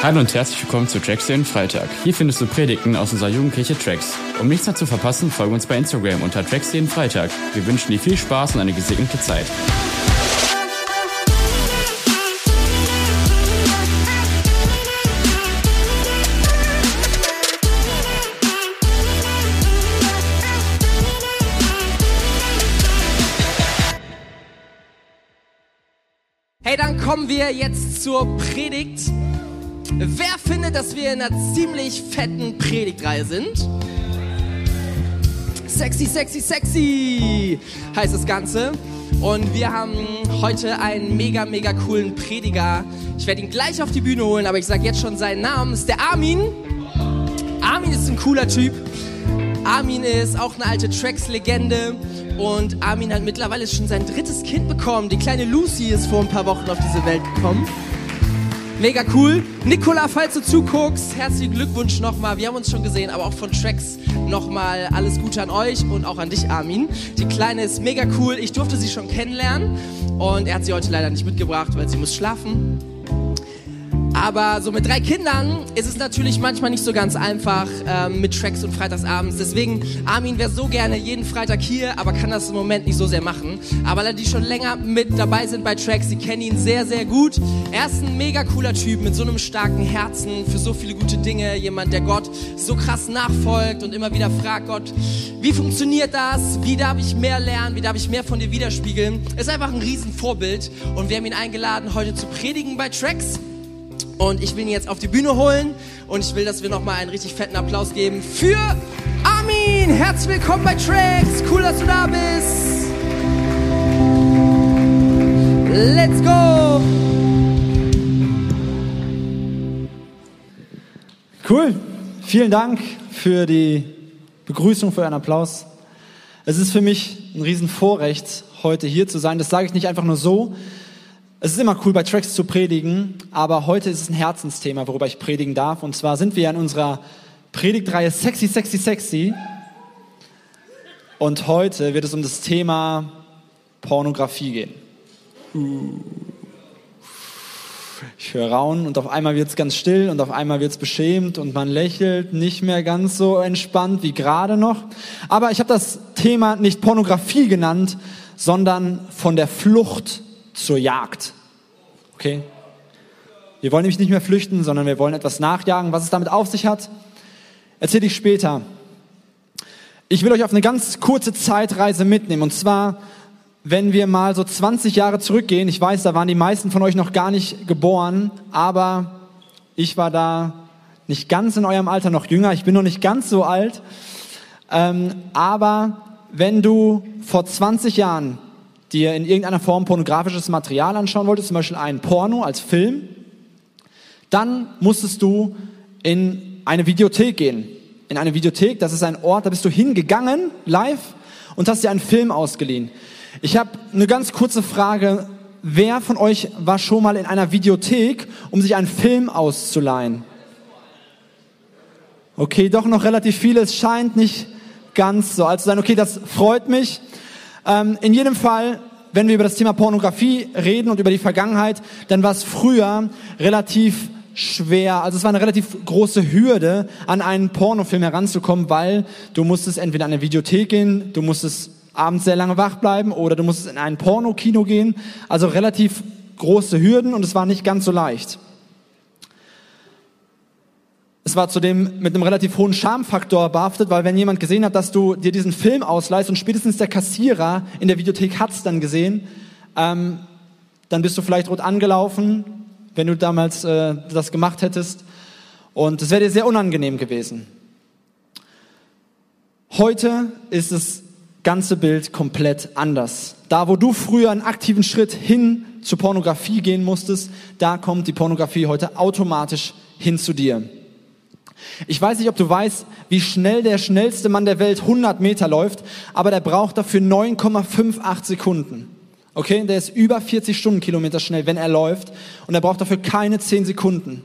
Hallo und herzlich willkommen zu Tracks den Freitag. Hier findest du Predigten aus unserer Jugendkirche Tracks. Um nichts mehr zu verpassen, folge uns bei Instagram unter Tracks den Freitag. Wir wünschen dir viel Spaß und eine gesegnete Zeit. Hey, dann kommen wir jetzt zur Predigt. Wer findet, dass wir in einer ziemlich fetten Predigtreihe sind? Sexy, sexy, sexy heißt das Ganze. Und wir haben heute einen mega, mega coolen Prediger. Ich werde ihn gleich auf die Bühne holen, aber ich sage jetzt schon seinen Namen. Ist der Armin. Armin ist ein cooler Typ. Armin ist auch eine alte Tracks-Legende. Und Armin hat mittlerweile schon sein drittes Kind bekommen. Die kleine Lucy ist vor ein paar Wochen auf diese Welt gekommen. Mega cool. Nicola, falls du zuguckst, herzlichen Glückwunsch nochmal. Wir haben uns schon gesehen, aber auch von Tracks nochmal alles Gute an euch und auch an dich, Armin. Die Kleine ist mega cool. Ich durfte sie schon kennenlernen und er hat sie heute leider nicht mitgebracht, weil sie muss schlafen. Aber so mit drei Kindern ist es natürlich manchmal nicht so ganz einfach ähm, mit Tracks und Freitagsabends. Deswegen, Armin wäre so gerne jeden Freitag hier, aber kann das im Moment nicht so sehr machen. Aber alle, die schon länger mit dabei sind bei Tracks, die kennen ihn sehr, sehr gut. Er ist ein mega cooler Typ mit so einem starken Herzen für so viele gute Dinge. Jemand, der Gott so krass nachfolgt und immer wieder fragt, Gott, wie funktioniert das? Wie darf ich mehr lernen? Wie darf ich mehr von dir widerspiegeln? Ist einfach ein Riesenvorbild. Und wir haben ihn eingeladen, heute zu predigen bei Tracks. Und ich will ihn jetzt auf die Bühne holen und ich will, dass wir nochmal einen richtig fetten Applaus geben für Armin. Herzlich willkommen bei Tracks. Cool, dass du da bist. Let's go. Cool. Vielen Dank für die Begrüßung, für euren Applaus. Es ist für mich ein Riesenvorrecht, heute hier zu sein. Das sage ich nicht einfach nur so. Es ist immer cool, bei Tracks zu predigen, aber heute ist es ein Herzensthema, worüber ich predigen darf. Und zwar sind wir in unserer Predigtreihe Sexy, Sexy, Sexy. Und heute wird es um das Thema Pornografie gehen. Ich höre Raunen und auf einmal wird es ganz still und auf einmal wird es beschämt und man lächelt nicht mehr ganz so entspannt wie gerade noch. Aber ich habe das Thema nicht Pornografie genannt, sondern von der Flucht zur Jagd. Okay? Wir wollen nämlich nicht mehr flüchten, sondern wir wollen etwas nachjagen. Was es damit auf sich hat, erzähle ich später. Ich will euch auf eine ganz kurze Zeitreise mitnehmen. Und zwar, wenn wir mal so 20 Jahre zurückgehen. Ich weiß, da waren die meisten von euch noch gar nicht geboren, aber ich war da nicht ganz in eurem Alter, noch jünger. Ich bin noch nicht ganz so alt. Ähm, aber wenn du vor 20 Jahren dir in irgendeiner Form pornografisches Material anschauen wolltest, zum Beispiel einen Porno als Film, dann musstest du in eine Videothek gehen. In eine Videothek, das ist ein Ort, da bist du hingegangen, live, und hast dir einen Film ausgeliehen. Ich habe eine ganz kurze Frage. Wer von euch war schon mal in einer Videothek, um sich einen Film auszuleihen? Okay, doch noch relativ viele. Es scheint nicht ganz so alt zu sein. Okay, das freut mich. Ähm, in jedem Fall, wenn wir über das Thema Pornografie reden und über die Vergangenheit, dann war es früher relativ schwer, also es war eine relativ große Hürde, an einen Pornofilm heranzukommen, weil du musstest entweder an eine Videothek gehen, du musstest abends sehr lange wach bleiben oder du musstest in ein Pornokino gehen. Also relativ große Hürden und es war nicht ganz so leicht. Es war zudem mit einem relativ hohen Schamfaktor behaftet, weil wenn jemand gesehen hat, dass du dir diesen Film ausleihst und spätestens der Kassierer in der Videothek hat's dann gesehen, ähm, dann bist du vielleicht rot angelaufen, wenn du damals äh, das gemacht hättest. Und es wäre dir sehr unangenehm gewesen. Heute ist das ganze Bild komplett anders. Da, wo du früher einen aktiven Schritt hin zur Pornografie gehen musstest, da kommt die Pornografie heute automatisch hin zu dir. Ich weiß nicht, ob du weißt, wie schnell der schnellste Mann der Welt 100 Meter läuft, aber der braucht dafür 9,58 Sekunden. Okay, der ist über 40 Stundenkilometer schnell, wenn er läuft, und er braucht dafür keine 10 Sekunden.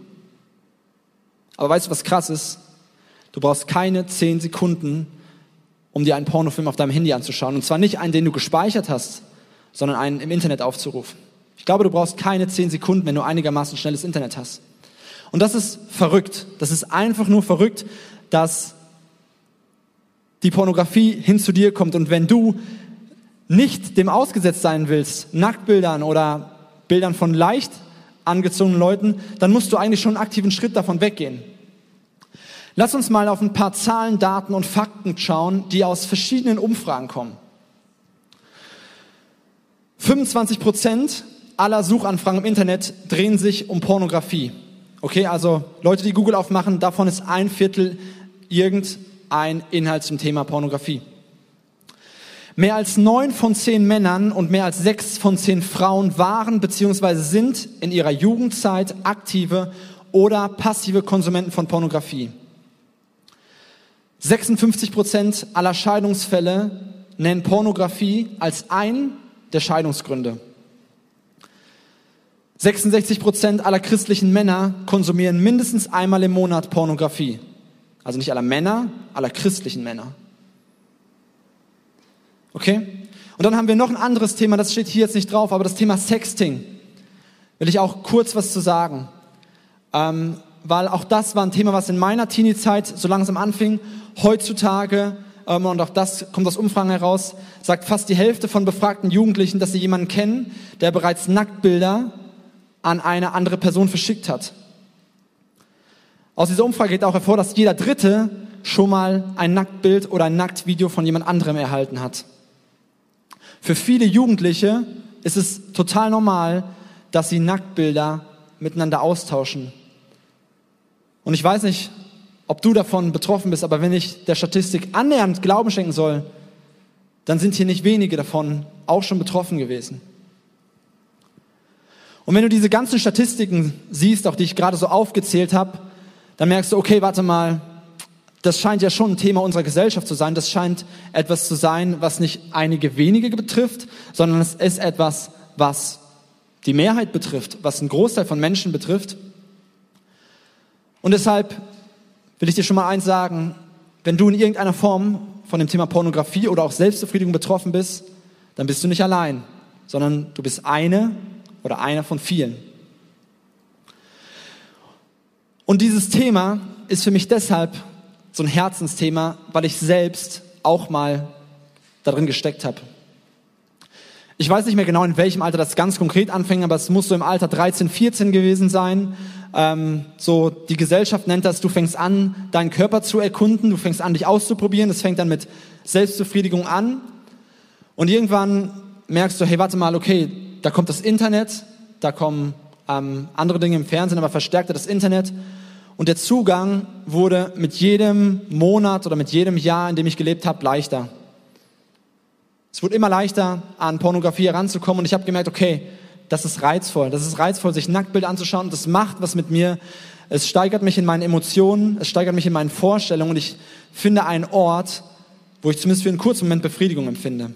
Aber weißt du, was krass ist? Du brauchst keine 10 Sekunden, um dir einen Pornofilm auf deinem Handy anzuschauen. Und zwar nicht einen, den du gespeichert hast, sondern einen im Internet aufzurufen. Ich glaube, du brauchst keine 10 Sekunden, wenn du einigermaßen schnelles Internet hast. Und das ist verrückt. Das ist einfach nur verrückt, dass die Pornografie hin zu dir kommt. Und wenn du nicht dem ausgesetzt sein willst, Nacktbildern oder Bildern von leicht angezogenen Leuten, dann musst du eigentlich schon einen aktiven Schritt davon weggehen. Lass uns mal auf ein paar Zahlen, Daten und Fakten schauen, die aus verschiedenen Umfragen kommen. 25 Prozent aller Suchanfragen im Internet drehen sich um Pornografie. Okay, also Leute, die Google aufmachen, davon ist ein Viertel irgendein Inhalt zum Thema Pornografie. Mehr als neun von zehn Männern und mehr als sechs von zehn Frauen waren bzw. sind in ihrer Jugendzeit aktive oder passive Konsumenten von Pornografie. 56 Prozent aller Scheidungsfälle nennen Pornografie als ein der Scheidungsgründe. 66 Prozent aller christlichen Männer konsumieren mindestens einmal im Monat Pornografie. Also nicht aller Männer, aller christlichen Männer. Okay? Und dann haben wir noch ein anderes Thema, das steht hier jetzt nicht drauf, aber das Thema Sexting. Will ich auch kurz was zu sagen. Ähm, weil auch das war ein Thema, was in meiner Teenie-Zeit so langsam anfing. Heutzutage ähm, und auch das kommt aus Umfragen heraus, sagt fast die Hälfte von befragten Jugendlichen, dass sie jemanden kennen, der bereits Nacktbilder an eine andere Person verschickt hat. Aus dieser Umfrage geht auch hervor, dass jeder Dritte schon mal ein Nacktbild oder ein Nacktvideo von jemand anderem erhalten hat. Für viele Jugendliche ist es total normal, dass sie Nacktbilder miteinander austauschen. Und ich weiß nicht, ob du davon betroffen bist, aber wenn ich der Statistik annähernd Glauben schenken soll, dann sind hier nicht wenige davon auch schon betroffen gewesen. Und wenn du diese ganzen Statistiken siehst, auch die ich gerade so aufgezählt habe, dann merkst du, okay, warte mal, das scheint ja schon ein Thema unserer Gesellschaft zu sein. Das scheint etwas zu sein, was nicht einige wenige betrifft, sondern es ist etwas, was die Mehrheit betrifft, was einen Großteil von Menschen betrifft. Und deshalb will ich dir schon mal eins sagen, wenn du in irgendeiner Form von dem Thema Pornografie oder auch Selbstbefriedigung betroffen bist, dann bist du nicht allein, sondern du bist eine oder einer von vielen. Und dieses Thema ist für mich deshalb so ein Herzensthema, weil ich selbst auch mal darin gesteckt habe. Ich weiß nicht mehr genau, in welchem Alter das ganz konkret anfängt, aber es muss so im Alter 13, 14 gewesen sein, ähm, so die Gesellschaft nennt das, du fängst an, deinen Körper zu erkunden, du fängst an, dich auszuprobieren, das fängt dann mit Selbstbefriedigung an und irgendwann merkst du, hey, warte mal, okay, da kommt das Internet, da kommen ähm, andere Dinge im Fernsehen, aber verstärkte das Internet und der Zugang wurde mit jedem Monat oder mit jedem Jahr, in dem ich gelebt habe, leichter. Es wurde immer leichter, an Pornografie heranzukommen und ich habe gemerkt, okay, das ist reizvoll. Das ist reizvoll, sich Nacktbild anzuschauen. Das macht was mit mir. Es steigert mich in meinen Emotionen, es steigert mich in meinen Vorstellungen und ich finde einen Ort, wo ich zumindest für einen kurzen Moment Befriedigung empfinde.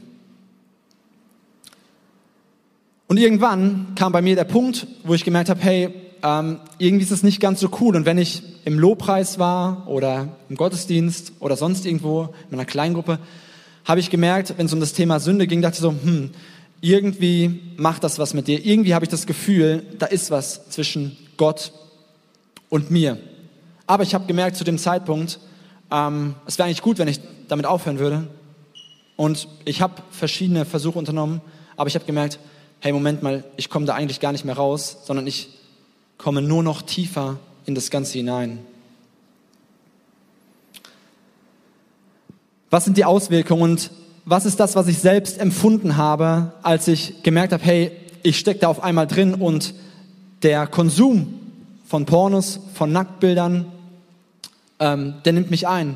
Und irgendwann kam bei mir der Punkt, wo ich gemerkt habe, hey, ähm, irgendwie ist es nicht ganz so cool. Und wenn ich im Lobpreis war oder im Gottesdienst oder sonst irgendwo in meiner Kleingruppe, habe ich gemerkt, wenn es um das Thema Sünde ging, dachte ich so, hm, irgendwie macht das was mit dir. Irgendwie habe ich das Gefühl, da ist was zwischen Gott und mir. Aber ich habe gemerkt zu dem Zeitpunkt, ähm, es wäre eigentlich gut, wenn ich damit aufhören würde. Und ich habe verschiedene Versuche unternommen, aber ich habe gemerkt, hey, Moment mal, ich komme da eigentlich gar nicht mehr raus, sondern ich komme nur noch tiefer in das Ganze hinein. Was sind die Auswirkungen und was ist das, was ich selbst empfunden habe, als ich gemerkt habe, hey, ich stecke da auf einmal drin und der Konsum von Pornos, von Nacktbildern, ähm, der nimmt mich ein.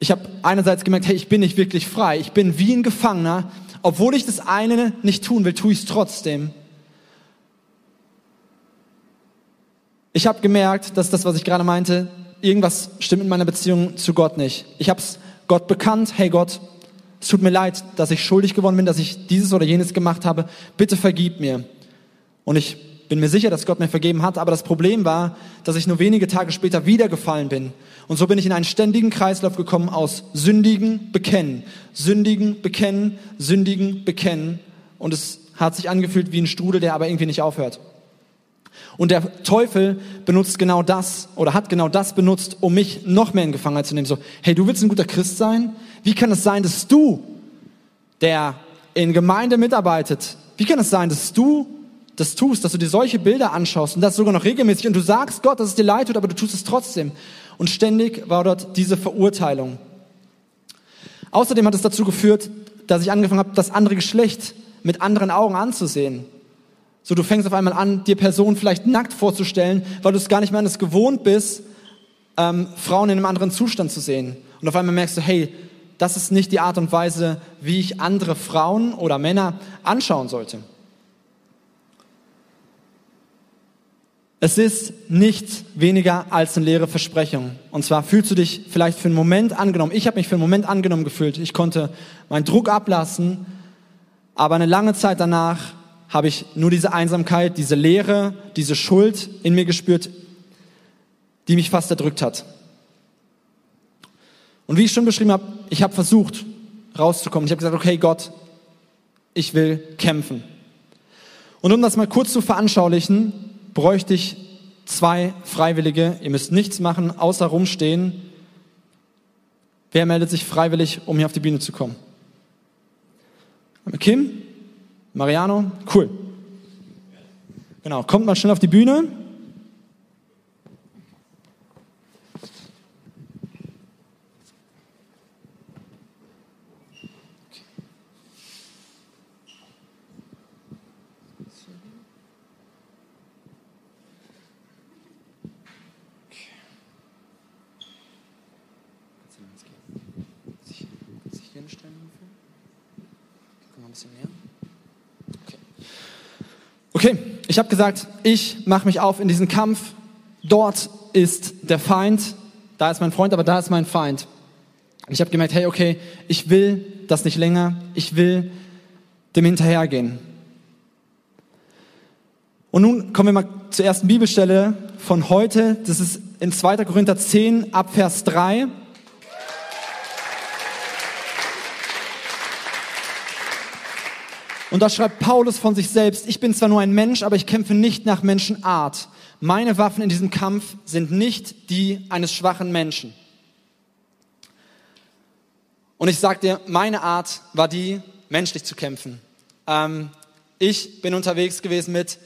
Ich habe einerseits gemerkt, hey, ich bin nicht wirklich frei. Ich bin wie ein Gefangener. Obwohl ich das eine nicht tun will, tue ich es trotzdem. Ich habe gemerkt, dass das, was ich gerade meinte, irgendwas stimmt in meiner Beziehung zu Gott nicht. Ich habe es Gott bekannt. Hey Gott, es tut mir leid, dass ich schuldig geworden bin, dass ich dieses oder jenes gemacht habe. Bitte vergib mir. Und ich bin mir sicher, dass Gott mir vergeben hat, aber das Problem war, dass ich nur wenige Tage später wieder gefallen bin. Und so bin ich in einen ständigen Kreislauf gekommen aus sündigen, bekennen, sündigen, bekennen, sündigen, bekennen. Und es hat sich angefühlt wie ein Strudel, der aber irgendwie nicht aufhört. Und der Teufel benutzt genau das oder hat genau das benutzt, um mich noch mehr in Gefangenheit zu nehmen. So, hey, du willst ein guter Christ sein? Wie kann es sein, dass du, der in Gemeinde mitarbeitet, wie kann es sein, dass du das tust, dass du dir solche Bilder anschaust und das sogar noch regelmäßig und du sagst Gott, dass es dir leid tut, aber du tust es trotzdem. Und ständig war dort diese Verurteilung. Außerdem hat es dazu geführt, dass ich angefangen habe, das andere Geschlecht mit anderen Augen anzusehen. So, du fängst auf einmal an, dir Personen vielleicht nackt vorzustellen, weil du es gar nicht mehr anders gewohnt bist, ähm, Frauen in einem anderen Zustand zu sehen. Und auf einmal merkst du, hey, das ist nicht die Art und Weise, wie ich andere Frauen oder Männer anschauen sollte. Es ist nichts weniger als eine leere Versprechung. Und zwar fühlst du dich vielleicht für einen Moment angenommen. Ich habe mich für einen Moment angenommen gefühlt. Ich konnte meinen Druck ablassen, aber eine lange Zeit danach habe ich nur diese Einsamkeit, diese Leere, diese Schuld in mir gespürt, die mich fast erdrückt hat. Und wie ich schon beschrieben habe, ich habe versucht rauszukommen. Ich habe gesagt, okay Gott, ich will kämpfen. Und um das mal kurz zu veranschaulichen, bräuchte ich zwei Freiwillige. Ihr müsst nichts machen, außer rumstehen. Wer meldet sich freiwillig, um hier auf die Bühne zu kommen? Kim? Mariano? Cool. Genau, kommt mal schnell auf die Bühne. Okay, ich habe gesagt, ich mache mich auf in diesen Kampf. Dort ist der Feind, da ist mein Freund, aber da ist mein Feind. Ich habe gemerkt, hey, okay, ich will das nicht länger, ich will dem hinterhergehen. Und nun kommen wir mal zur ersten Bibelstelle von heute. Das ist in 2. Korinther 10 ab Vers 3. Und da schreibt Paulus von sich selbst, ich bin zwar nur ein Mensch, aber ich kämpfe nicht nach Menschenart. Meine Waffen in diesem Kampf sind nicht die eines schwachen Menschen. Und ich sag dir, meine Art war die, menschlich zu kämpfen. Ähm, ich bin unterwegs gewesen mit,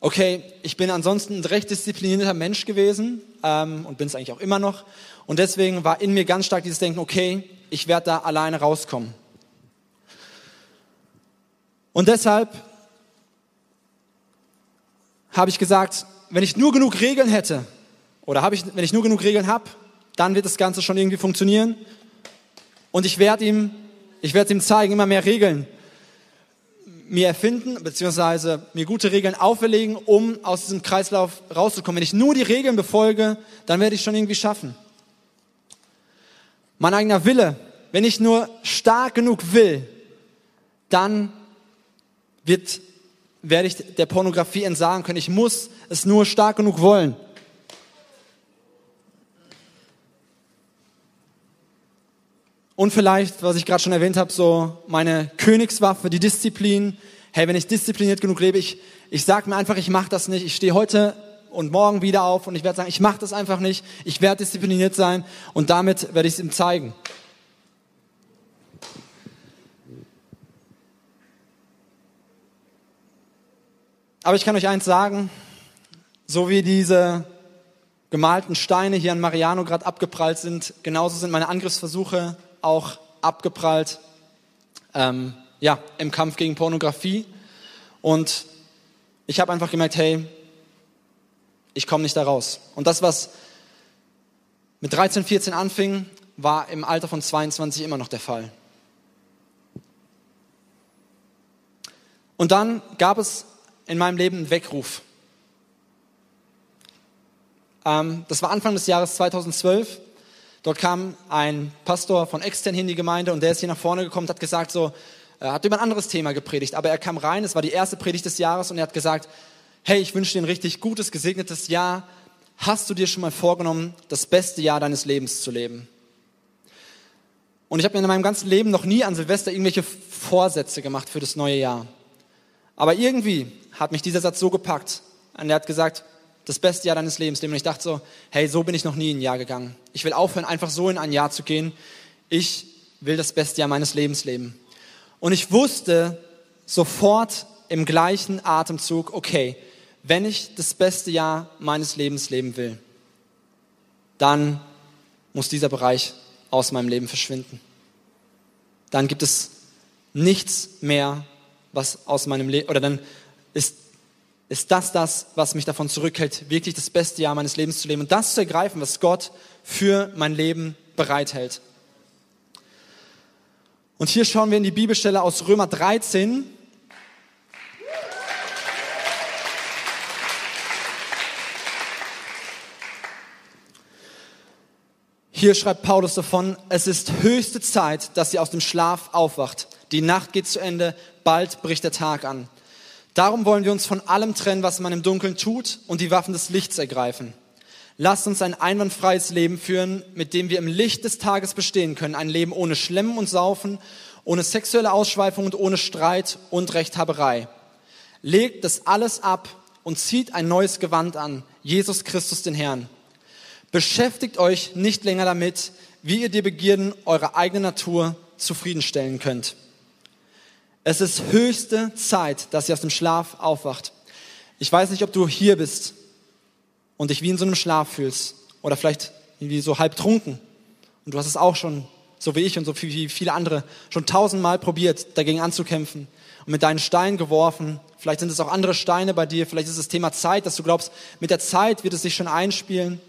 okay, ich bin ansonsten ein recht disziplinierter Mensch gewesen ähm, und bin es eigentlich auch immer noch. Und deswegen war in mir ganz stark dieses Denken, okay, ich werde da alleine rauskommen. Und deshalb habe ich gesagt, wenn ich nur genug Regeln hätte, oder habe ich, wenn ich nur genug Regeln habe, dann wird das Ganze schon irgendwie funktionieren. Und ich werde ihm, ich werde ihm zeigen, immer mehr Regeln mir erfinden, beziehungsweise mir gute Regeln auferlegen, um aus diesem Kreislauf rauszukommen. Wenn ich nur die Regeln befolge, dann werde ich schon irgendwie schaffen. Mein eigener Wille, wenn ich nur stark genug will, dann wird, werde ich der Pornografie entsagen können. Ich muss es nur stark genug wollen. Und vielleicht, was ich gerade schon erwähnt habe, so meine Königswaffe, die Disziplin. Hey, wenn ich diszipliniert genug lebe, ich, ich sage mir einfach, ich mache das nicht. Ich stehe heute und morgen wieder auf und ich werde sagen, ich mache das einfach nicht. Ich werde diszipliniert sein und damit werde ich es ihm zeigen. Aber ich kann euch eins sagen, so wie diese gemalten Steine hier an Mariano gerade abgeprallt sind, genauso sind meine Angriffsversuche auch abgeprallt ähm, ja, im Kampf gegen Pornografie. Und ich habe einfach gemerkt, hey, ich komme nicht da raus. Und das, was mit 13, 14 anfing, war im Alter von 22 immer noch der Fall. Und dann gab es in meinem Leben einen Weckruf. Ähm, das war Anfang des Jahres 2012. Dort kam ein Pastor von extern in die Gemeinde und der ist hier nach vorne gekommen und hat gesagt, so, er hat über ein anderes Thema gepredigt, aber er kam rein, es war die erste Predigt des Jahres und er hat gesagt, hey, ich wünsche dir ein richtig gutes, gesegnetes Jahr. Hast du dir schon mal vorgenommen, das beste Jahr deines Lebens zu leben? Und ich habe mir in meinem ganzen Leben noch nie an Silvester irgendwelche Vorsätze gemacht für das neue Jahr. Aber irgendwie hat mich dieser Satz so gepackt. Und er hat gesagt, das beste Jahr deines Lebens. Und ich dachte so, hey, so bin ich noch nie in ein Jahr gegangen. Ich will aufhören, einfach so in ein Jahr zu gehen. Ich will das beste Jahr meines Lebens leben. Und ich wusste sofort im gleichen Atemzug, okay, wenn ich das beste Jahr meines Lebens leben will, dann muss dieser Bereich aus meinem Leben verschwinden. Dann gibt es nichts mehr, was aus meinem Leben, oder dann ist, ist das das, was mich davon zurückhält, wirklich das beste Jahr meines Lebens zu leben und das zu ergreifen, was Gott für mein Leben bereithält. Und hier schauen wir in die Bibelstelle aus Römer 13. Hier schreibt Paulus davon, es ist höchste Zeit, dass ihr aus dem Schlaf aufwacht. Die Nacht geht zu Ende, bald bricht der Tag an. Darum wollen wir uns von allem trennen, was man im Dunkeln tut und die Waffen des Lichts ergreifen. Lasst uns ein einwandfreies Leben führen, mit dem wir im Licht des Tages bestehen können. Ein Leben ohne Schlemmen und Saufen, ohne sexuelle Ausschweifung und ohne Streit und Rechthaberei. Legt das alles ab und zieht ein neues Gewand an, Jesus Christus den Herrn. Beschäftigt euch nicht länger damit, wie ihr die Begierden eurer eigenen Natur zufriedenstellen könnt. Es ist höchste Zeit, dass ihr aus dem Schlaf aufwacht. Ich weiß nicht, ob du hier bist und dich wie in so einem Schlaf fühlst oder vielleicht wie so halb trunken. Und du hast es auch schon, so wie ich und so wie viele andere, schon tausendmal probiert, dagegen anzukämpfen und mit deinen Steinen geworfen. Vielleicht sind es auch andere Steine bei dir. Vielleicht ist das Thema Zeit, dass du glaubst, mit der Zeit wird es sich schon einspielen.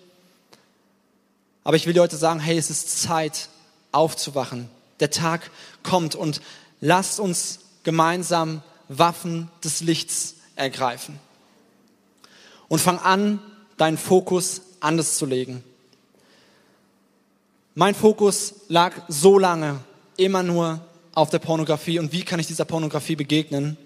Aber ich will dir heute sagen, hey, es ist Zeit aufzuwachen. Der Tag kommt und lasst uns gemeinsam Waffen des Lichts ergreifen. Und fang an, deinen Fokus anders zu legen. Mein Fokus lag so lange immer nur auf der Pornografie und wie kann ich dieser Pornografie begegnen.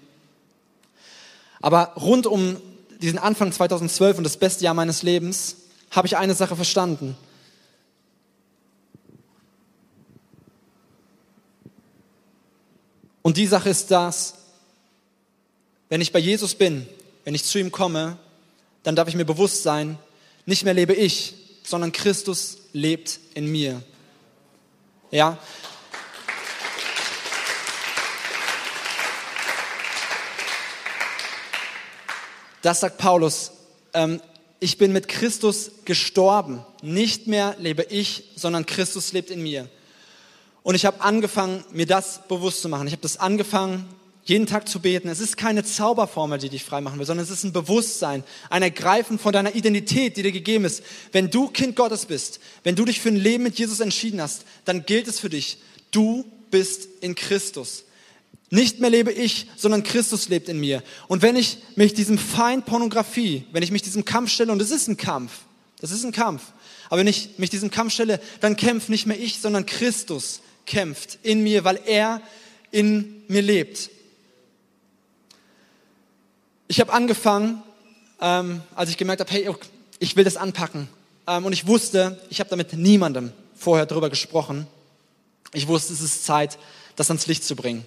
Aber rund um diesen Anfang 2012 und das beste Jahr meines Lebens habe ich eine Sache verstanden. Und die Sache ist das, wenn ich bei Jesus bin, wenn ich zu ihm komme, dann darf ich mir bewusst sein, nicht mehr lebe ich, sondern Christus lebt in mir. Ja? Das sagt Paulus. Ähm, ich bin mit Christus gestorben. Nicht mehr lebe ich, sondern Christus lebt in mir. Und ich habe angefangen, mir das bewusst zu machen. Ich habe das angefangen, jeden Tag zu beten. Es ist keine Zauberformel, die dich frei machen will, sondern es ist ein Bewusstsein, ein Ergreifen von deiner Identität, die dir gegeben ist. Wenn du Kind Gottes bist, wenn du dich für ein Leben mit Jesus entschieden hast, dann gilt es für dich. Du bist in Christus. Nicht mehr lebe ich, sondern Christus lebt in mir. Und wenn ich mich diesem Feind Pornografie, wenn ich mich diesem Kampf stelle, und es ist ein Kampf, das ist ein Kampf, aber wenn ich mich diesem Kampf stelle, dann kämpft nicht mehr ich, sondern Christus kämpft in mir, weil er in mir lebt. Ich habe angefangen, ähm, als ich gemerkt habe, hey, ich will das anpacken. Ähm, und ich wusste, ich habe damit niemandem vorher darüber gesprochen. Ich wusste, es ist Zeit, das ans Licht zu bringen.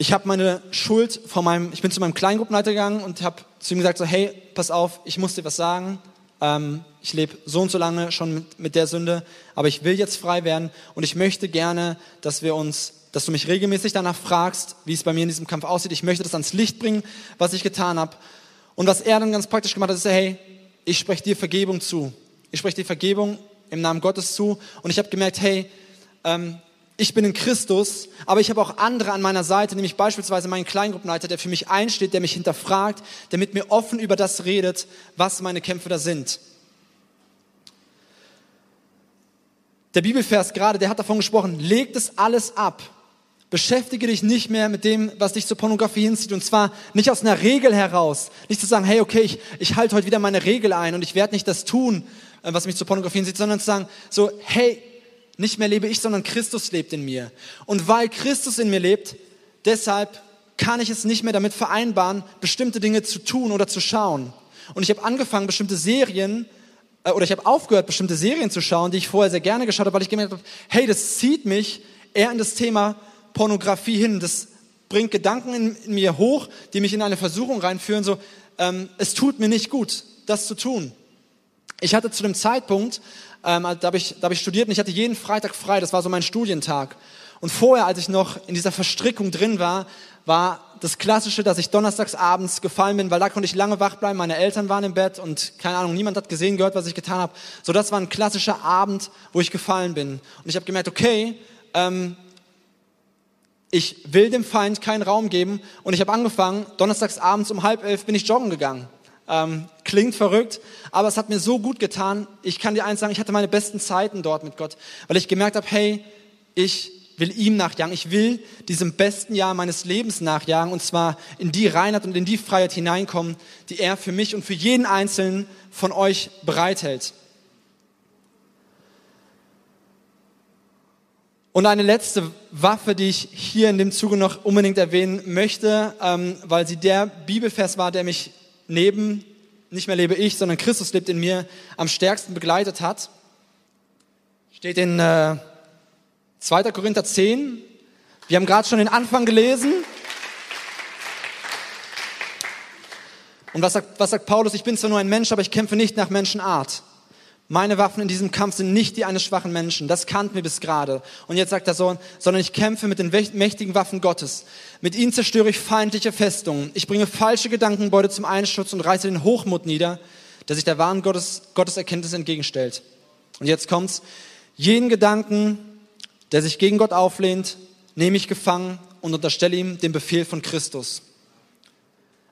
Ich habe meine Schuld vor meinem, ich bin zu meinem Kleingruppenleiter gegangen und habe zu ihm gesagt so, hey, pass auf, ich muss dir was sagen ähm, ich lebe so und so lange schon mit, der Sünde, aber ich will jetzt frei werden und ich möchte gerne, dass wir uns, dass du mich regelmäßig danach fragst, wie es bei mir in diesem Kampf aussieht. Ich möchte das ans Licht bringen, was ich getan habe. Und was er dann ganz praktisch gemacht hat, ist, hey, ich spreche dir Vergebung zu. Ich spreche dir Vergebung im Namen Gottes zu. Und ich habe gemerkt, hey, ähm, ich bin in Christus, aber ich habe auch andere an meiner Seite, nämlich beispielsweise meinen Kleingruppenleiter, der für mich einsteht, der mich hinterfragt, der mit mir offen über das redet, was meine Kämpfe da sind. Der Bibelvers gerade, der hat davon gesprochen, leg das alles ab. Beschäftige dich nicht mehr mit dem, was dich zur Pornografie hinzieht. Und zwar nicht aus einer Regel heraus. Nicht zu sagen, hey, okay, ich, ich halte heute wieder meine Regel ein und ich werde nicht das tun, äh, was mich zur Pornografie hinzieht, sondern zu sagen, so, hey, nicht mehr lebe ich, sondern Christus lebt in mir. Und weil Christus in mir lebt, deshalb kann ich es nicht mehr damit vereinbaren, bestimmte Dinge zu tun oder zu schauen. Und ich habe angefangen, bestimmte Serien, äh, oder ich habe aufgehört, bestimmte Serien zu schauen, die ich vorher sehr gerne geschaut habe, weil ich gemerkt habe, hey, das zieht mich eher in das Thema Pornografie hin. Das bringt Gedanken in, in, mir hoch, die mich in eine Versuchung reinführen, so, ähm, es tut mir nicht gut, das zu tun. Ich hatte zu dem Zeitpunkt, ähm, da habe ich, da hab ich studiert und ich hatte jeden Freitag frei, das war so mein Studientag. Und vorher, als ich noch in dieser Verstrickung drin war, war das Klassische, dass ich donnerstags abends gefallen bin, weil da konnte ich lange wach bleiben, meine Eltern waren im Bett und keine Ahnung, niemand hat gesehen, gehört, was ich getan habe. So, das war ein klassischer Abend, wo ich gefallen bin. Und ich habe gemerkt, okay, ähm, ich will dem Feind keinen Raum geben und ich habe angefangen, donnerstags abends um halb elf bin ich joggen gegangen. Ähm, klingt verrückt, aber es hat mir so gut getan. Ich kann dir eins sagen, ich hatte meine besten Zeiten dort mit Gott, weil ich gemerkt habe, hey, ich will ihm nachjagen. Ich will diesem besten Jahr meines Lebens nachjagen und zwar in die Reinheit und in die Freiheit hineinkommen, die er für mich und für jeden Einzelnen von euch bereithält. Und eine letzte Waffe, die ich hier in dem Zuge noch unbedingt erwähnen möchte, ähm, weil sie der Bibelvers war, der mich neben, nicht mehr lebe ich, sondern Christus lebt in mir, am stärksten begleitet hat, steht in äh, 2. Korinther 10. Wir haben gerade schon den Anfang gelesen. Und was sagt, was sagt Paulus? Ich bin zwar nur ein Mensch, aber ich kämpfe nicht nach Menschenart. Meine Waffen in diesem Kampf sind nicht die eines schwachen Menschen. Das kannten wir bis gerade. Und jetzt sagt er so, sondern ich kämpfe mit den mächtigen Waffen Gottes. Mit ihnen zerstöre ich feindliche Festungen. Ich bringe falsche Gedankenbeute zum Einschutz und reiße den Hochmut nieder, der sich der wahren Gottes, Gottes Erkenntnis entgegenstellt. Und jetzt kommt's. Jeden Gedanken, der sich gegen Gott auflehnt, nehme ich gefangen und unterstelle ihm den Befehl von Christus.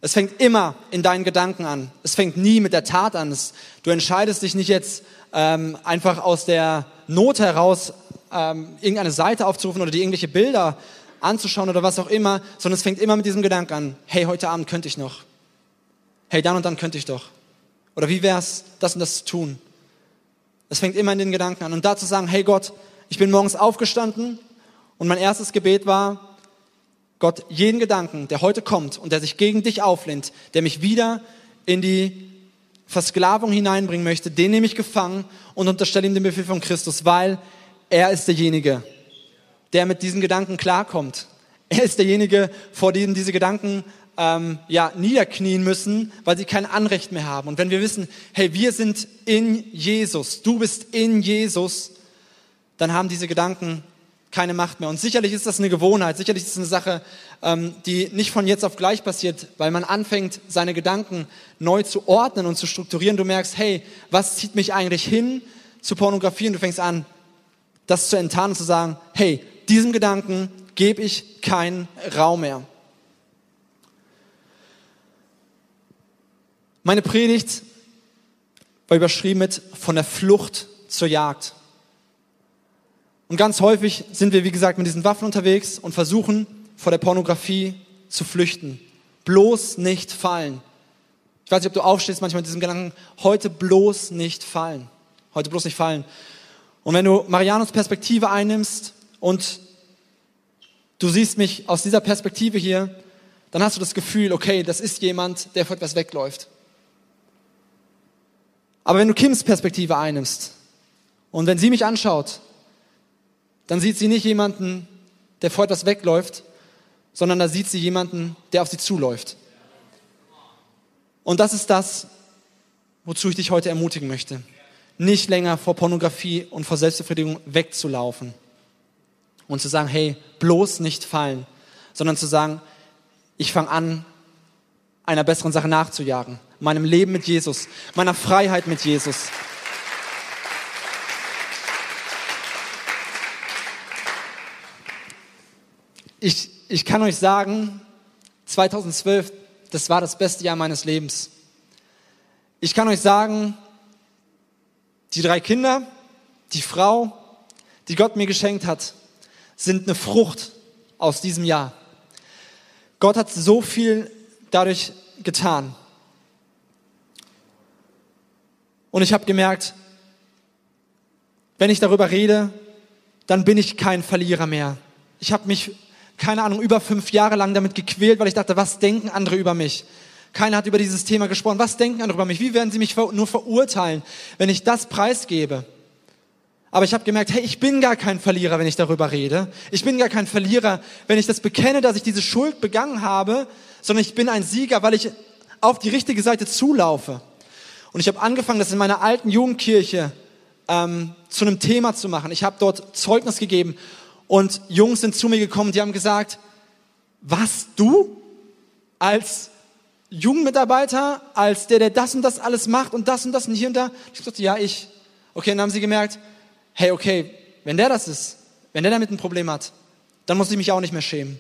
Es fängt immer in deinen Gedanken an. Es fängt nie mit der Tat an. Du entscheidest dich nicht jetzt ähm, einfach aus der Not heraus, ähm, irgendeine Seite aufzurufen oder dir irgendwelche Bilder anzuschauen oder was auch immer, sondern es fängt immer mit diesem Gedanken an. Hey, heute Abend könnte ich noch. Hey, dann und dann könnte ich doch. Oder wie wär's, das und das zu tun? Es fängt immer in den Gedanken an. Und da zu sagen, hey Gott, ich bin morgens aufgestanden und mein erstes Gebet war, Gott, jeden Gedanken, der heute kommt und der sich gegen dich auflehnt, der mich wieder in die Versklavung hineinbringen möchte, den nehme ich gefangen und unterstelle ihm den Befehl von Christus, weil er ist derjenige, der mit diesen Gedanken klarkommt. Er ist derjenige, vor dem diese Gedanken ähm, ja, niederknien müssen, weil sie kein Anrecht mehr haben. Und wenn wir wissen, hey, wir sind in Jesus, du bist in Jesus, dann haben diese Gedanken keine Macht mehr. Und sicherlich ist das eine Gewohnheit, sicherlich ist es eine Sache, ähm, die nicht von jetzt auf gleich passiert, weil man anfängt, seine Gedanken neu zu ordnen und zu strukturieren. Du merkst, hey, was zieht mich eigentlich hin zu Pornografie? Und du fängst an, das zu enttarnen und zu sagen, hey, diesem Gedanken gebe ich keinen Raum mehr. Meine Predigt war überschrieben mit von der Flucht zur Jagd. Und ganz häufig sind wir, wie gesagt, mit diesen Waffen unterwegs und versuchen, vor der Pornografie zu flüchten. Bloß nicht fallen. Ich weiß nicht, ob du aufstehst manchmal mit diesem Gedanken, heute bloß nicht fallen. Heute bloß nicht fallen. Und wenn du Marianus Perspektive einnimmst und du siehst mich aus dieser Perspektive hier, dann hast du das Gefühl, okay, das ist jemand, der vor etwas wegläuft. Aber wenn du Kims Perspektive einnimmst und wenn sie mich anschaut, dann sieht sie nicht jemanden, der vor etwas wegläuft, sondern da sieht sie jemanden, der auf sie zuläuft. Und das ist das, wozu ich dich heute ermutigen möchte. Nicht länger vor Pornografie und vor Selbstbefriedigung wegzulaufen und zu sagen, hey, bloß nicht fallen, sondern zu sagen, ich fange an, einer besseren Sache nachzujagen, meinem Leben mit Jesus, meiner Freiheit mit Jesus. Ich, ich kann euch sagen, 2012, das war das beste Jahr meines Lebens. Ich kann euch sagen, die drei Kinder, die Frau, die Gott mir geschenkt hat, sind eine Frucht aus diesem Jahr. Gott hat so viel dadurch getan. Und ich habe gemerkt, wenn ich darüber rede, dann bin ich kein Verlierer mehr. Ich habe mich keine Ahnung, über fünf Jahre lang damit gequält, weil ich dachte, was denken andere über mich? Keiner hat über dieses Thema gesprochen. Was denken andere über mich? Wie werden sie mich nur verurteilen, wenn ich das preisgebe? Aber ich habe gemerkt, hey, ich bin gar kein Verlierer, wenn ich darüber rede. Ich bin gar kein Verlierer, wenn ich das bekenne, dass ich diese Schuld begangen habe, sondern ich bin ein Sieger, weil ich auf die richtige Seite zulaufe. Und ich habe angefangen, das in meiner alten Jugendkirche ähm, zu einem Thema zu machen. Ich habe dort Zeugnis gegeben und Jungs sind zu mir gekommen, die haben gesagt, was du als Jugendmitarbeiter, als der, der das und das alles macht und das und das und hier und da. Ich sagte, ja, ich. Okay, dann haben sie gemerkt, hey, okay, wenn der das ist, wenn der damit ein Problem hat, dann muss ich mich auch nicht mehr schämen.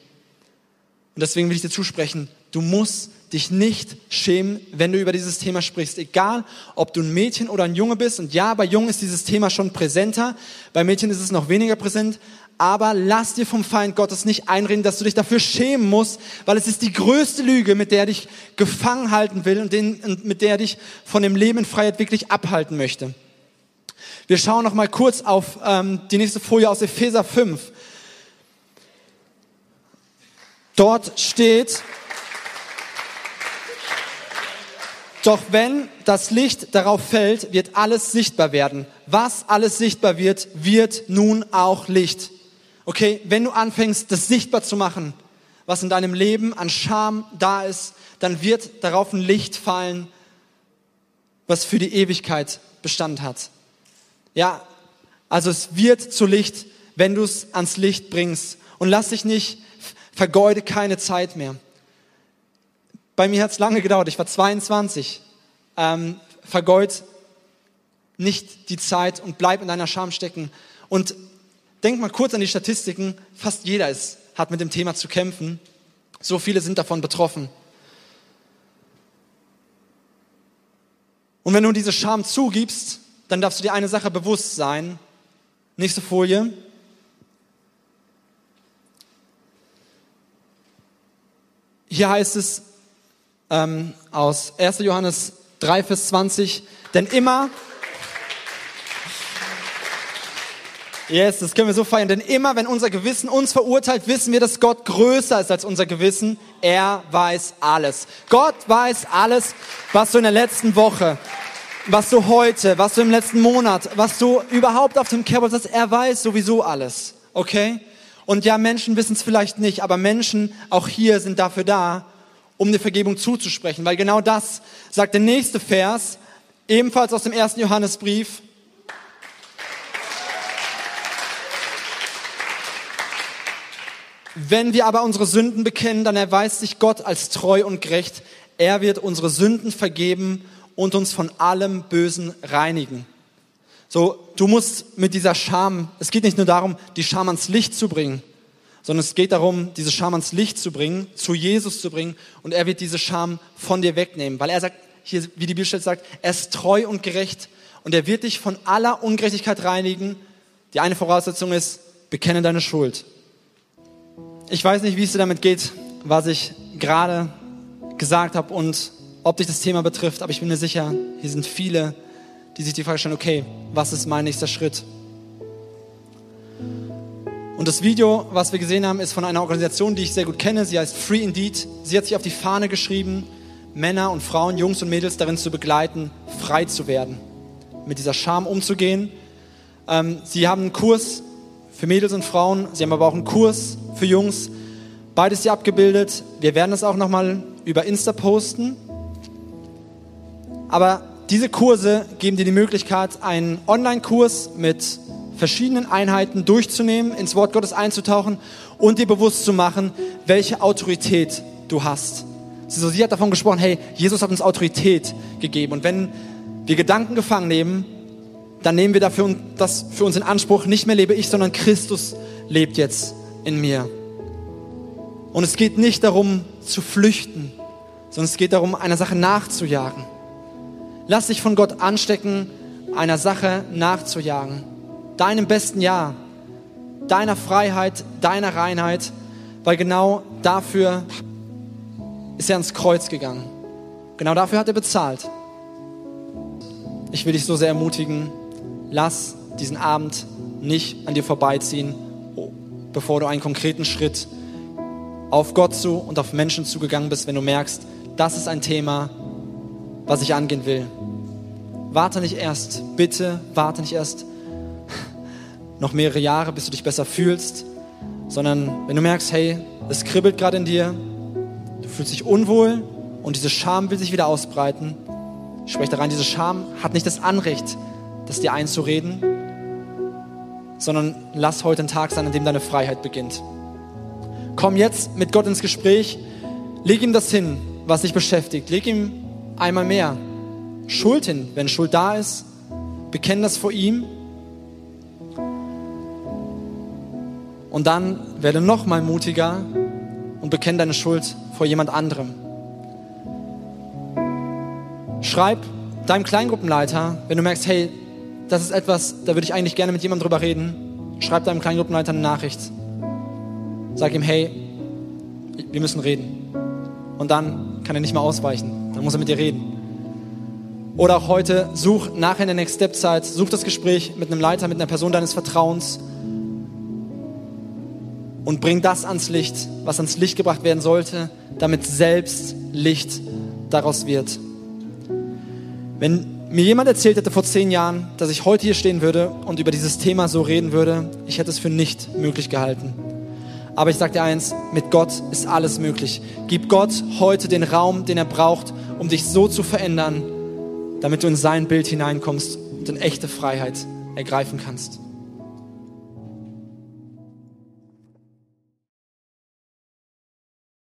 Und deswegen will ich dir zusprechen, du musst dich nicht schämen, wenn du über dieses Thema sprichst. Egal, ob du ein Mädchen oder ein Junge bist. Und ja, bei Jungen ist dieses Thema schon präsenter. Bei Mädchen ist es noch weniger präsent. Aber lass dir vom Feind Gottes nicht einreden, dass du dich dafür schämen musst, weil es ist die größte Lüge, mit der er dich gefangen halten will und, mit der er dich von dem Leben in Freiheit wirklich abhalten möchte. Wir schauen noch mal kurz auf ähm, die nächste Folie aus Epheser 5. Dort steht, doch wenn das Licht darauf fällt, wird alles sichtbar werden. Was alles sichtbar wird, wird nun auch Licht. Okay, wenn du anfängst, das sichtbar zu machen, was in deinem Leben an Scham da ist, dann wird darauf ein Licht fallen, was für die Ewigkeit Bestand hat. Ja, also es wird zu Licht, wenn du es ans Licht bringst. Und lass dich nicht, vergeude keine Zeit mehr. Bei mir hat es lange gedauert, ich war 22. Ähm, vergeud nicht die Zeit und bleib in deiner Scham stecken. Und Denk mal kurz an die Statistiken. Fast jeder ist, hat mit dem Thema zu kämpfen. So viele sind davon betroffen. Und wenn du diese Scham zugibst, dann darfst du dir eine Sache bewusst sein. Nächste Folie. Hier heißt es ähm, aus 1. Johannes 3, Vers 20, denn immer, Yes, das können wir so feiern. Denn immer, wenn unser Gewissen uns verurteilt, wissen wir, dass Gott größer ist als unser Gewissen. Er weiß alles. Gott weiß alles, was du in der letzten Woche, was du heute, was du im letzten Monat, was du überhaupt auf dem Kerbholz hast. Er weiß sowieso alles. Okay? Und ja, Menschen wissen es vielleicht nicht, aber Menschen auch hier sind dafür da, um die Vergebung zuzusprechen. Weil genau das sagt der nächste Vers, ebenfalls aus dem ersten Johannesbrief, Wenn wir aber unsere Sünden bekennen, dann erweist sich Gott als treu und gerecht. Er wird unsere Sünden vergeben und uns von allem Bösen reinigen. So, du musst mit dieser Scham, es geht nicht nur darum, die Scham ans Licht zu bringen, sondern es geht darum, diese Scham ans Licht zu bringen, zu Jesus zu bringen und er wird diese Scham von dir wegnehmen, weil er sagt, hier, wie die Bibel sagt, er ist treu und gerecht und er wird dich von aller Ungerechtigkeit reinigen. Die eine Voraussetzung ist, bekenne deine Schuld. Ich weiß nicht, wie es dir damit geht, was ich gerade gesagt habe und ob dich das Thema betrifft, aber ich bin mir sicher, hier sind viele, die sich die Frage stellen, okay, was ist mein nächster Schritt? Und das Video, was wir gesehen haben, ist von einer Organisation, die ich sehr gut kenne. Sie heißt Free Indeed. Sie hat sich auf die Fahne geschrieben, Männer und Frauen, Jungs und Mädels darin zu begleiten, frei zu werden, mit dieser Scham umzugehen. Ähm, sie haben einen Kurs für Mädels und Frauen. Sie haben aber auch einen Kurs für Jungs. Beides hier abgebildet. Wir werden es auch nochmal über Insta posten. Aber diese Kurse geben dir die Möglichkeit, einen Online-Kurs mit verschiedenen Einheiten durchzunehmen, ins Wort Gottes einzutauchen und dir bewusst zu machen, welche Autorität du hast. Sie hat davon gesprochen, hey, Jesus hat uns Autorität gegeben. Und wenn wir Gedanken gefangen nehmen, dann nehmen wir dafür das für uns in Anspruch. Nicht mehr lebe ich, sondern Christus lebt jetzt in mir. Und es geht nicht darum zu flüchten, sondern es geht darum, einer Sache nachzujagen. Lass dich von Gott anstecken, einer Sache nachzujagen. Deinem besten Jahr, deiner Freiheit, deiner Reinheit, weil genau dafür ist er ans Kreuz gegangen. Genau dafür hat er bezahlt. Ich will dich so sehr ermutigen, lass diesen Abend nicht an dir vorbeiziehen, bevor du einen konkreten Schritt auf Gott zu und auf Menschen zugegangen bist, wenn du merkst, das ist ein Thema, was ich angehen will. Warte nicht erst, bitte warte nicht erst, noch mehrere Jahre, bis du dich besser fühlst, sondern wenn du merkst, hey, es kribbelt gerade in dir, du fühlst dich unwohl und diese Scham will sich wieder ausbreiten, ich spreche da rein, diese Scham hat nicht das Anrecht, das dir einzureden, sondern lass heute ein Tag sein, an dem deine Freiheit beginnt. Komm jetzt mit Gott ins Gespräch, leg ihm das hin, was dich beschäftigt, leg ihm einmal mehr Schuld hin, wenn Schuld da ist, bekenn das vor ihm und dann werde noch mal mutiger und bekenn deine Schuld vor jemand anderem. Schreib deinem Kleingruppenleiter, wenn du merkst, hey, das ist etwas, da würde ich eigentlich gerne mit jemandem drüber reden. Schreib deinem Kleingruppenleiter eine Nachricht. Sag ihm, hey, wir müssen reden. Und dann kann er nicht mehr ausweichen. Dann muss er mit dir reden. Oder auch heute, such nachher in der Next Step Zeit, such das Gespräch mit einem Leiter, mit einer Person deines Vertrauens und bring das ans Licht, was ans Licht gebracht werden sollte, damit selbst Licht daraus wird. Wenn mir jemand erzählt hätte vor zehn Jahren, dass ich heute hier stehen würde und über dieses Thema so reden würde, ich hätte es für nicht möglich gehalten. Aber ich sage dir eins, mit Gott ist alles möglich. Gib Gott heute den Raum, den er braucht, um dich so zu verändern, damit du in sein Bild hineinkommst und in echte Freiheit ergreifen kannst.